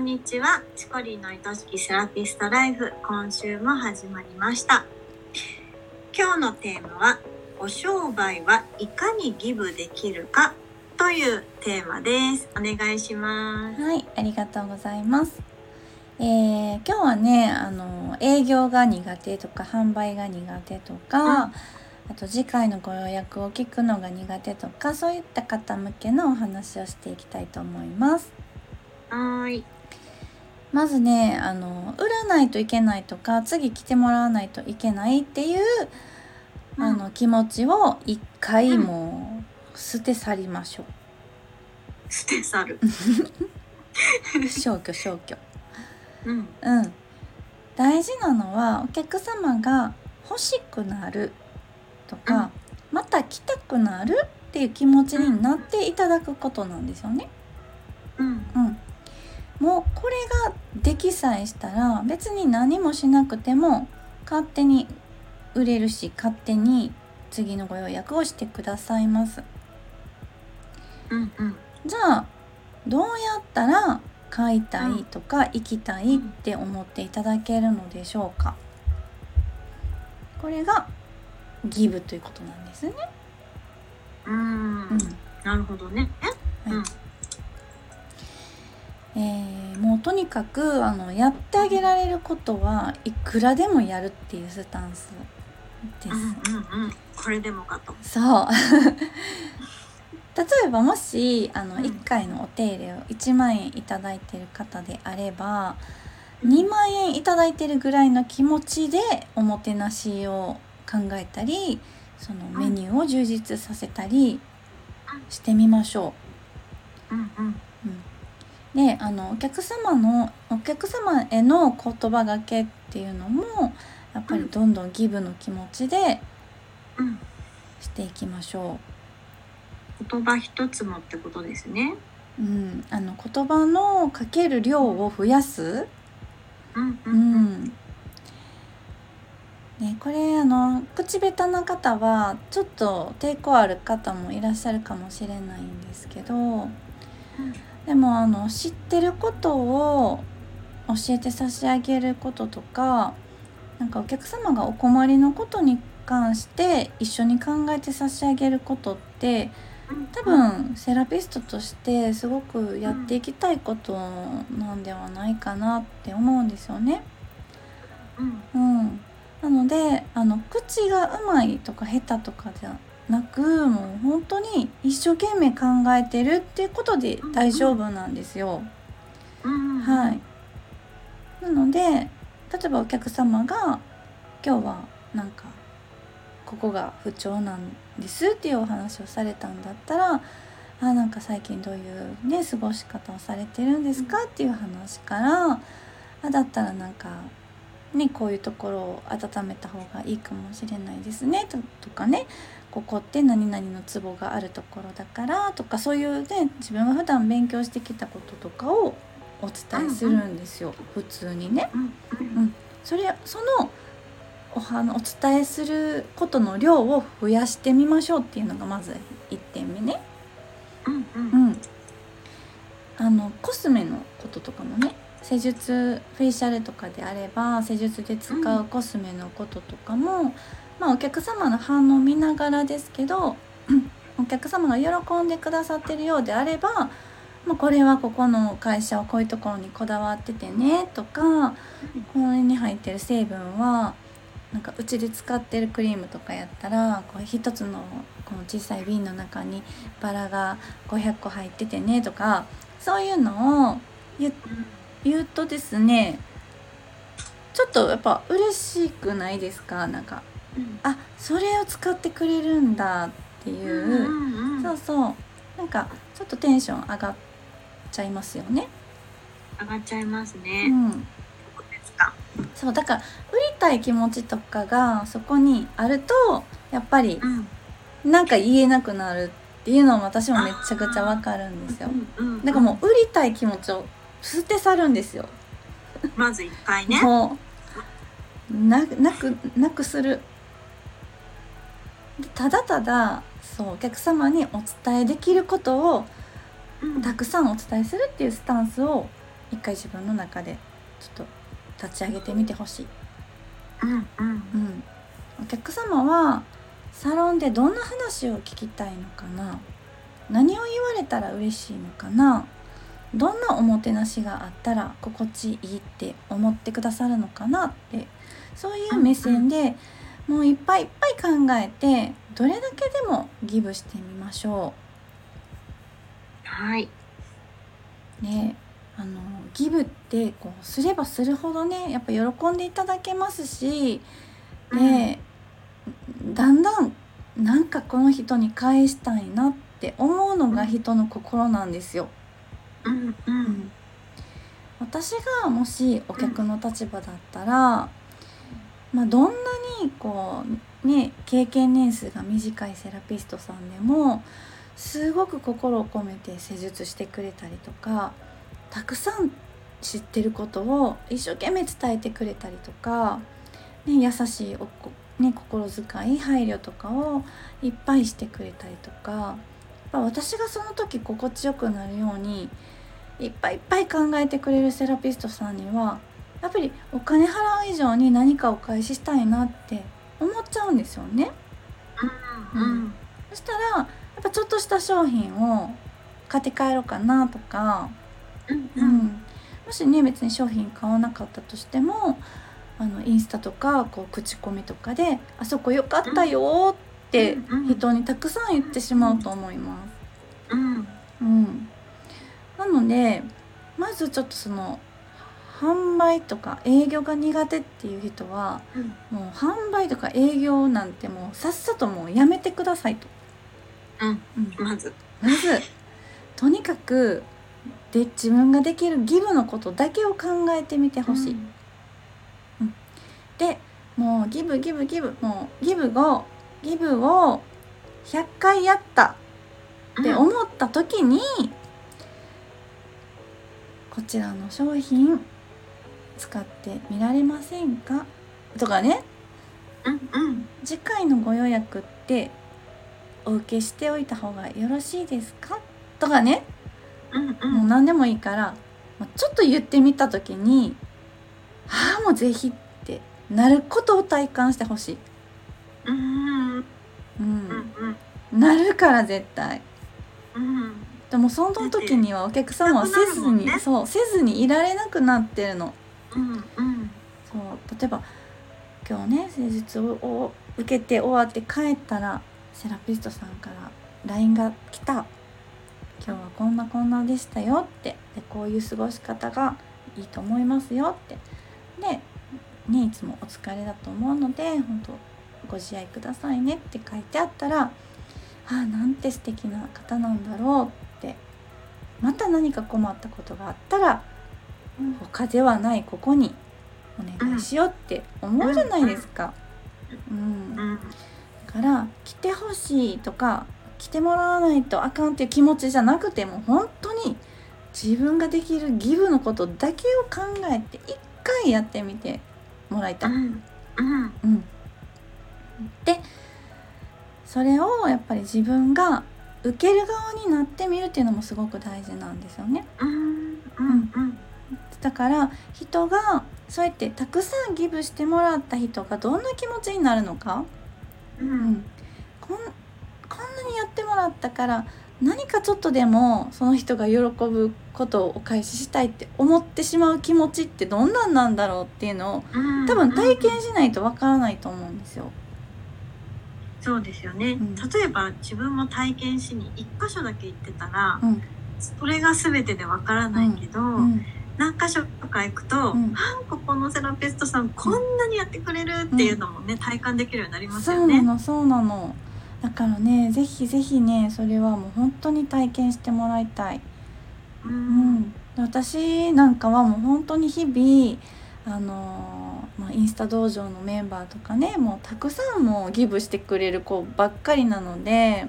んにちは。チコリンの愛しきセラピストライフ、今週も始まりました。今日のテーマは、お商売はいかにギブできるかというテーマです。お願いします。はい、ありがとうございます。えー今日はね、あの営業が苦手とか販売が苦手とか、あと次回のご予約を聞くのが苦手とか、そういった方向けのお話をしていきたいと思います。はーい。まずね、あの売らないといけないとか、次来てもらわないといけないっていう、うんあの気持ちを一回もう捨て去りましょ捨て去る。う。消去消去。うん。うん、大事なのはお客様が欲しくなるとか、また来たくなるっていう気持ちになっていただくことなんですよね。うん。うん、もうこれができさえしたら別に何もしなくても勝手に売れるし勝手に次のご予約をしてくださいます。うん。うん。じゃあどうやったら買いたいとか行きたいって思っていただけるのでしょうかこれがギブということなんですね。うん。うんなるほどね。はいうんえーもうとにかくあのやってあげられることはいくらでもやるっていうスタンスです。うん。うん。うん。これでもかと。そう 例えばもしあのうん1回のお手入れを1万円いただいてる方であれば2万円いただいてるぐらいの気持ちでおもてなしを考えたりそのメニューを充実させたりしてみましょうん。うん。う。うん、であのお客様のお客様への言葉がけっていうのもやっぱりどんどんギブの気持ちでうん。していきましょ言葉一つもってことですね。う。うん、あの言葉のかける量を増やす。うん。う。うんん。ね、これあの口下手な方はちょっと抵抗ある方もいらっしゃるかもしれないんですけどでもあの知ってることを教えて差し上げることとかなんかお客様がお困りのことに関して一緒に考えて差し上げることって多分セラピストとしてすごくやっていきたいことなんではないかなって思うんですよね。うん。うん、なのであの口がうまいとか下手とかじゃなくもう本当に一生懸命考えてるっていうことで大丈夫なんですよ。はい。なので例えばお客様が今日はなんかここが不調なんですっていうお話をされたんだったらあなんか最近どういうね過ごし方をされてるんですかっていう話からあだったらなんかねこういうところを温めた方がいいかもしれないですねととかねここって何々のツボがあるところだからとかそういうね自分が普段勉強してきたこととかをお伝えするんですよ、普通にね。うん。うん。それそのおはお伝えすることの量を増やしてみましょうっていうのがまず1点目ね。うん。う。うんん、あのコスメのこととかもね施術フェイシャルとかであれば施術で使うコスメのこととかも、まあお客様の反応を見ながらですけど お客様が喜んでくださってるようであれば、まあ、これはここの会社はこういうところにこだわっててねとかこれに入ってる成分はなんかうちで使ってるクリームとかやったらこう一つのこの小さい瓶の中にバラが500個入っててねとかそういうのを言って言うとですねちょっとやっぱ嬉しくないですか？なんかあそれを使ってくれるんだっていう、うん。そうそうなんかちょっとテンション上がっちゃいますよね。上がっちゃいますうね。うですか？そうだから売りたい気持ちとかがそこにあるとやっぱりうん。なんか言えなくなるっていうのも私もめちゃくちゃわかるんですよ。うん。だからもう売りたい気持ちを捨て去るんですよ。まず一回ね。もう。ななくなくする。でただただそうお客様にお伝えできることをうん。たくさんお伝えするっていうスタンスを一回自分の中でちょっと立ち上げてみてほしい。うんうん。うん、お客様はサロンでどんな話を聞きたいのかな。何を言われたら嬉しいのかなどんなおもてなしがあったら心地いいって思ってくださるのかなってそういう目線でもういっぱいいっぱい考えてどれだけでもギブしてみましょはい。う。ねあのギブってこうすればするほどねやっぱ喜んでいただけますしで、だんだんなんかこの人に返したいなって思うのが人の心なんですよ。うんううん、私がもしお客の立場だったら、まあ、どんなにこうね経験年数が短いセラピストさんでもすごく心を込めて施術してくれたりとかたくさん知ってることを一生懸命伝えてくれたりとか、ね、優しいおこ、ね、心遣い配慮とかをいっぱいしてくれたりとかやっぱ私がその時心地よくなるようにいっぱいいっぱい考えてくれるセラピストさんにはやっぱりお金払う以上に何かお返ししたいなって思っちゃうんですよね。うんうんそしたらやっぱちょっとした商品を買って帰ろうかなとか、うんううん。んもしね別に商品買わなかったとしてもあのインスタとかこう口コミとかで「あそこ良かったよ」って人にたくさん言ってしまうと思います。うん。うん、なのでまずちょっとその販売とか営業が苦手っていう人はうん。もう販売とか営業なんてもうさっさともうやめてくださいと。うん。うん。まず。まずとにかくで自分ができるギブのことだけを考えてみてほしい。でもうギブギブギブもうギブをギブを100回やったって思った時に、こちらの商品使ってみられませんか？とかね。うんうん。次回のご予約ってお受けしておいた方がよろしいですか？とかね。うんうん。もう何でもいいから、まあちょっと言ってみた時に「ああもうぜひ」ってなることを体感してほしい、うんうんなるから絶対。うんでもその時にはお客様はせずに、ねそうせずにいられなくなってるの。うんうん。そう例えば今日ね施術をを受けて終わって帰ったらセラピストさんから LINE が来た「今日はこんなこんなでしたよ」って。でこういう過ごし方がいいと思いますよって。で、ね、いつもお疲れだと思うので本当ご自愛くださいねって書いてあったらああなんて素敵な方なんだろうってまた何か困ったことがあったら他ではないここにお願いしようって思うじゃないですか。うん、だうん。から来てほしいとか来てもらわないとあかんっていう気持ちじゃなくても本当に自分ができるギブのことだけを考えて一回やってみてもらいたい。うん、でそれをやっぱり自分が受ける側になってみるっていうのもすごく大事なんですよね。うんうんうんだから人がそうやってたくさんギブしてもらった人がどんな気持ちになるのか、ううん。ん、こんこんなにやってもらったから何かちょっとでもその人が喜ぶことをお返ししたいって思ってしまう気持ちってどんなんなんだろうっていうのをうん多分体験しないとわからないと思うんですよ。そうですよね、ん。例えば自分も体験しに一箇所だけ行ってたら、うん。それが全てでわからないけど、うん。何箇所か行くと、うん。あここのセラピストさんこんなにやってくれるっていうのもね、体感できるようになりますそよね。うなのそうなの。だからねぜひぜひねそれはもう本当に体験してもらいたい。ううんん、私なんかはもう本当に日々あのーまあ、インスタ道場のメンバーとかねもうたくさんもうギブしてくれる子ばっかりなので、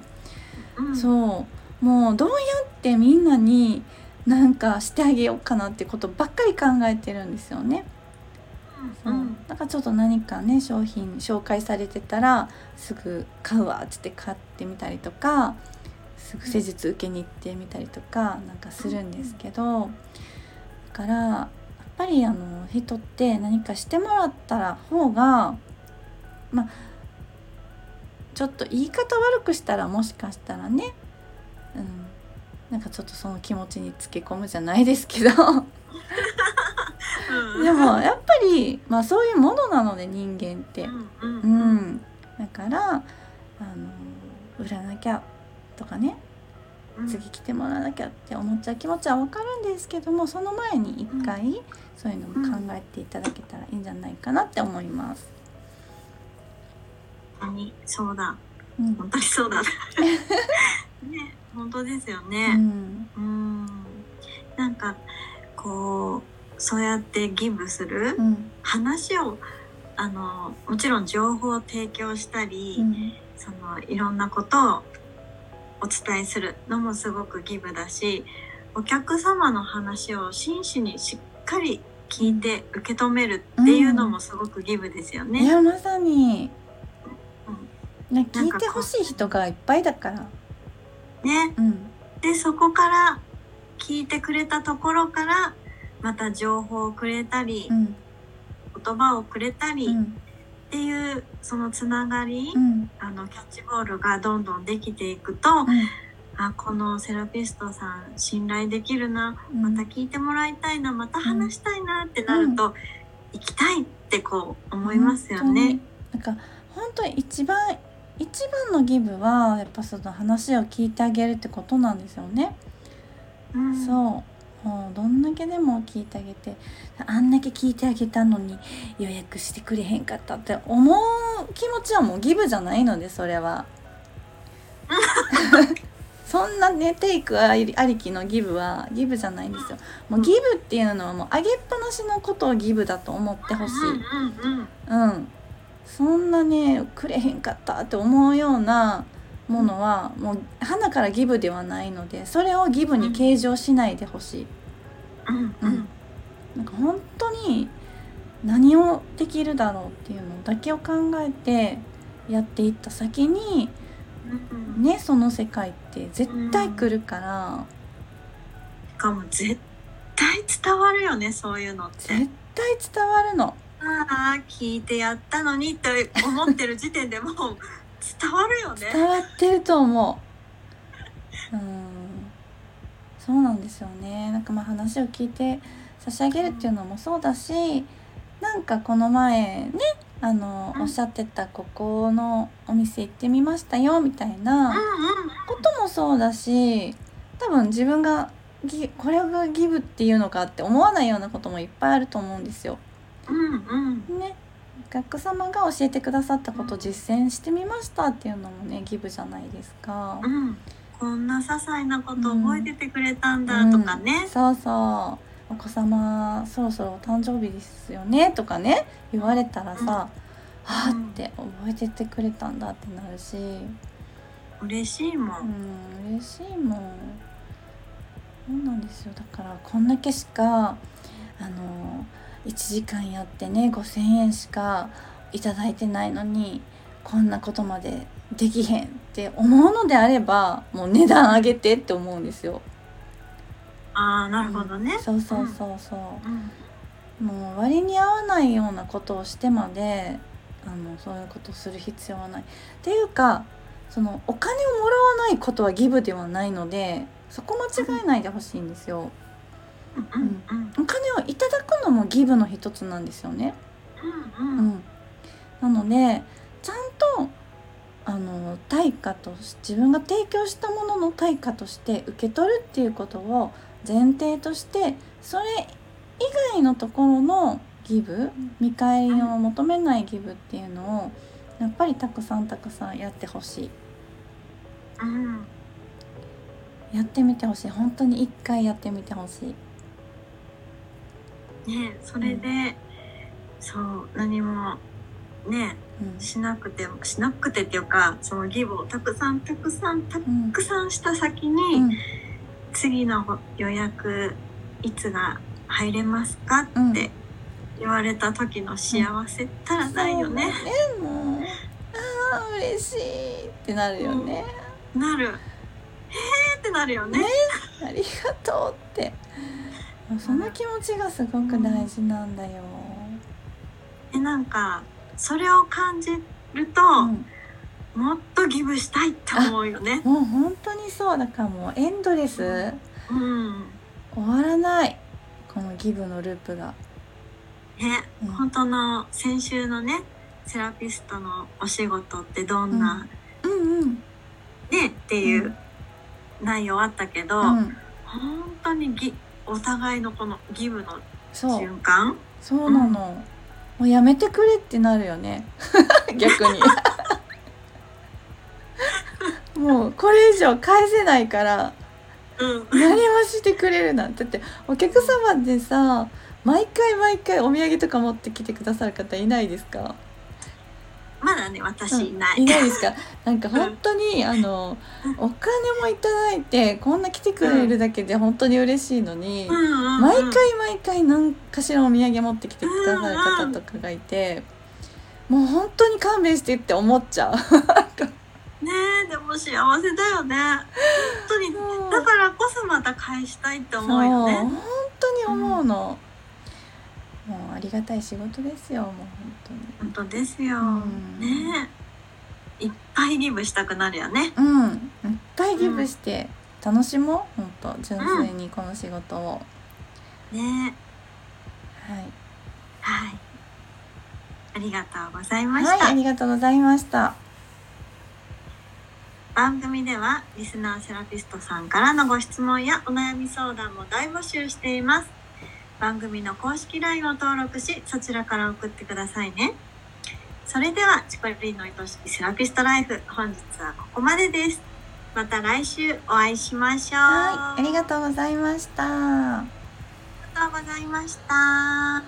うん。そう。もうどうやってみんなになんかしてあげようかなってことばっかり考えてるんですよね。そううん。だからちょっと何かね商品紹介されてたらすぐ買うわっつって買ってみたりとかすぐ施術受けに行ってみたりとかなんかするんですけど。からぱりあの人って何かしてもらったら方がまあちょっと言い方悪くしたらもしかしたらね、うん、なんかちょっとその気持ちにつけ込むじゃないですけど。うん。でもやっぱり、まあ、そういうものなので人間って。うんうんううん。ん、だからあの売らなきゃとかね。うん次来てもらわなきゃって思っちゃう気持ちは分かるんですけどもその前に一回そういうのも考えていただけたらいいんじゃないかなって思います。本当にそうだ。うん。本当にそうだ。ね本当ですようねん。うん。なんかこうそうやってギブするうん。話をあのもちろん情報を提供したり、うん。そのいろんなことをお伝えするのもすごくギブだしお客様の話を真摯にしっかり聞いて受け止めるっていうのもすごくギブですよいね。やまさに、ね、聞いてほしい人がいっぱいだから。ね。うん。でそこから聞いてくれたところからまた情報をくれたり、うん。言葉をくれたりっうんていうそのつながり、うん。あのキャッチボールがどんどんできていくと、あこのセラピストさん信頼できるなうん。また聞いてもらいたいなまた話したいなってなると、行きたいってこう思いますよね。なんか本当に一番一番のギブはやっぱその話を聞いてあげるってことなんですよね。うん。そうもうどんだけでも聞いてあげてあんだけ聞いてあげたのに予約してくれへんかったって思う気持ちはもうギブじゃないのでそれは。そんなねテイクありありきのギブはギブじゃないんですよ。もうギブっていうのはもう上げっぱなしのことをギブだと思ってほしい。うん、そんなねくれへんかったって思うようなものはもう花からギブではないのでそれをギブに計上しないでほしい。うんうんなんか本当に何をできるだろうっていうのだけを考えてやっていった先にうんねその世界って絶対来るからしかも絶対伝わるよねそういうのって。絶対伝わるの。ああ聞いてやったのにって思ってる時点でもう伝わるよね。伝わってると思う。うん、そうなんですよね。なんかまあ話を聞いて差し上げるっていうのもそうだし、なんかこの前ね、あのうんおっしゃってたここのお店行ってみましたよみたいなうんこともそうだし、多分自分がギこれがギブっていうのかって思わないようなこともいっぱいあると思うんですよ。うんうんうんね。お客様が教えてくださったことを実践してみましたっていうのもねギブじゃないですか。うん、こんな些細なこと覚えててくれたんだとかうん。ね。そうそう。お子様そろそろお誕生日ですよねとかね言われたらさ、うん。はあって覚えててくれたんだってなるし、嬉しいも。うんん、嬉しいもん。そうなんですよ。だからこんだけしかあの1時間やってね5,000円しかいただいてないのにこんなことまでできへんって思うのであればもう値段上げてって思うんですよ。ああ、なるほどね。そうそうそうそう。うん、もう割に合わないようなことをしてまであのそういうことをする必要はない。っていうかそのお金をもらわないことはギブではないのでそこ間違えないでほしいんですよ。うん、お金をいただくのもギブの一つなんですよね。う、うん。ん、なのでちゃんとあの対価とし自分が提供したものの対価として受け取るっていうことを前提としてそれ以外のところのギブ見返りを求めないギブっていうのをやっぱりたくさんたくさんやってほしい。うん、やってみてほしい。本当に一回やってみてほしい。ね、それで、そう、何も。ね、うんしなくても、しなくてっていうか、そのギブをたくさん、たくさん、たうんくさんした先に。うん次の予約いつが入れますかうんって言われた時の幸せったらないよね。そうだねああ嬉しいってなるよね。なる。へーってなるよね。ありがとうってその気持ちがすごく大事なんだよ。でなんかそれを感じると、うんもっとギブしたいって思うよね。もう本当にそうだからもうエンドレスうん。終わらないこのギブのループが。ね、うん本当の先週のねセラピストのお仕事ってどんな、うんうんねっていう内容あったけど、うん、本当にギお互いのこのギブの瞬間そうなの、もうやめてくれってなるよね。逆に。もうこれ以上返せないから。うん。何もしてくれるなんて。だってお客様でさ毎回毎回お土産とか持ってきてくださる方いないですか？まだね私いない、いないですか？なんか本当にあのお金もいただいてこんな来てくれるだけで本当に嬉しいのに、うんうんうん。毎回毎回何かしらお土産持ってきてくださる方とかがいて、もう本当に勘弁してって思っちゃう。ねえでも幸せだよね。本当に。だからこそまた返したいって思うよね。本当に思うの、もうありがたい仕事ですよもう本本当ですよ、うん。ね。えいっぱいギブしたくなるよね。うん。いっぱいギブして楽しもう。本当純粋にこの仕事を、ね。はい、はい。ありがとうございました、はい、ありがとうございました。番組ではリスナーセラピストさんからのご質問やお悩み相談も大募集しています番組の公式 LINE を登録しそちらから送ってくださいね。それではチコリンの愛しきセラピストライフ本日はここまでです。また来週お会いしましょう。はいありがとうございました。ありがとうございました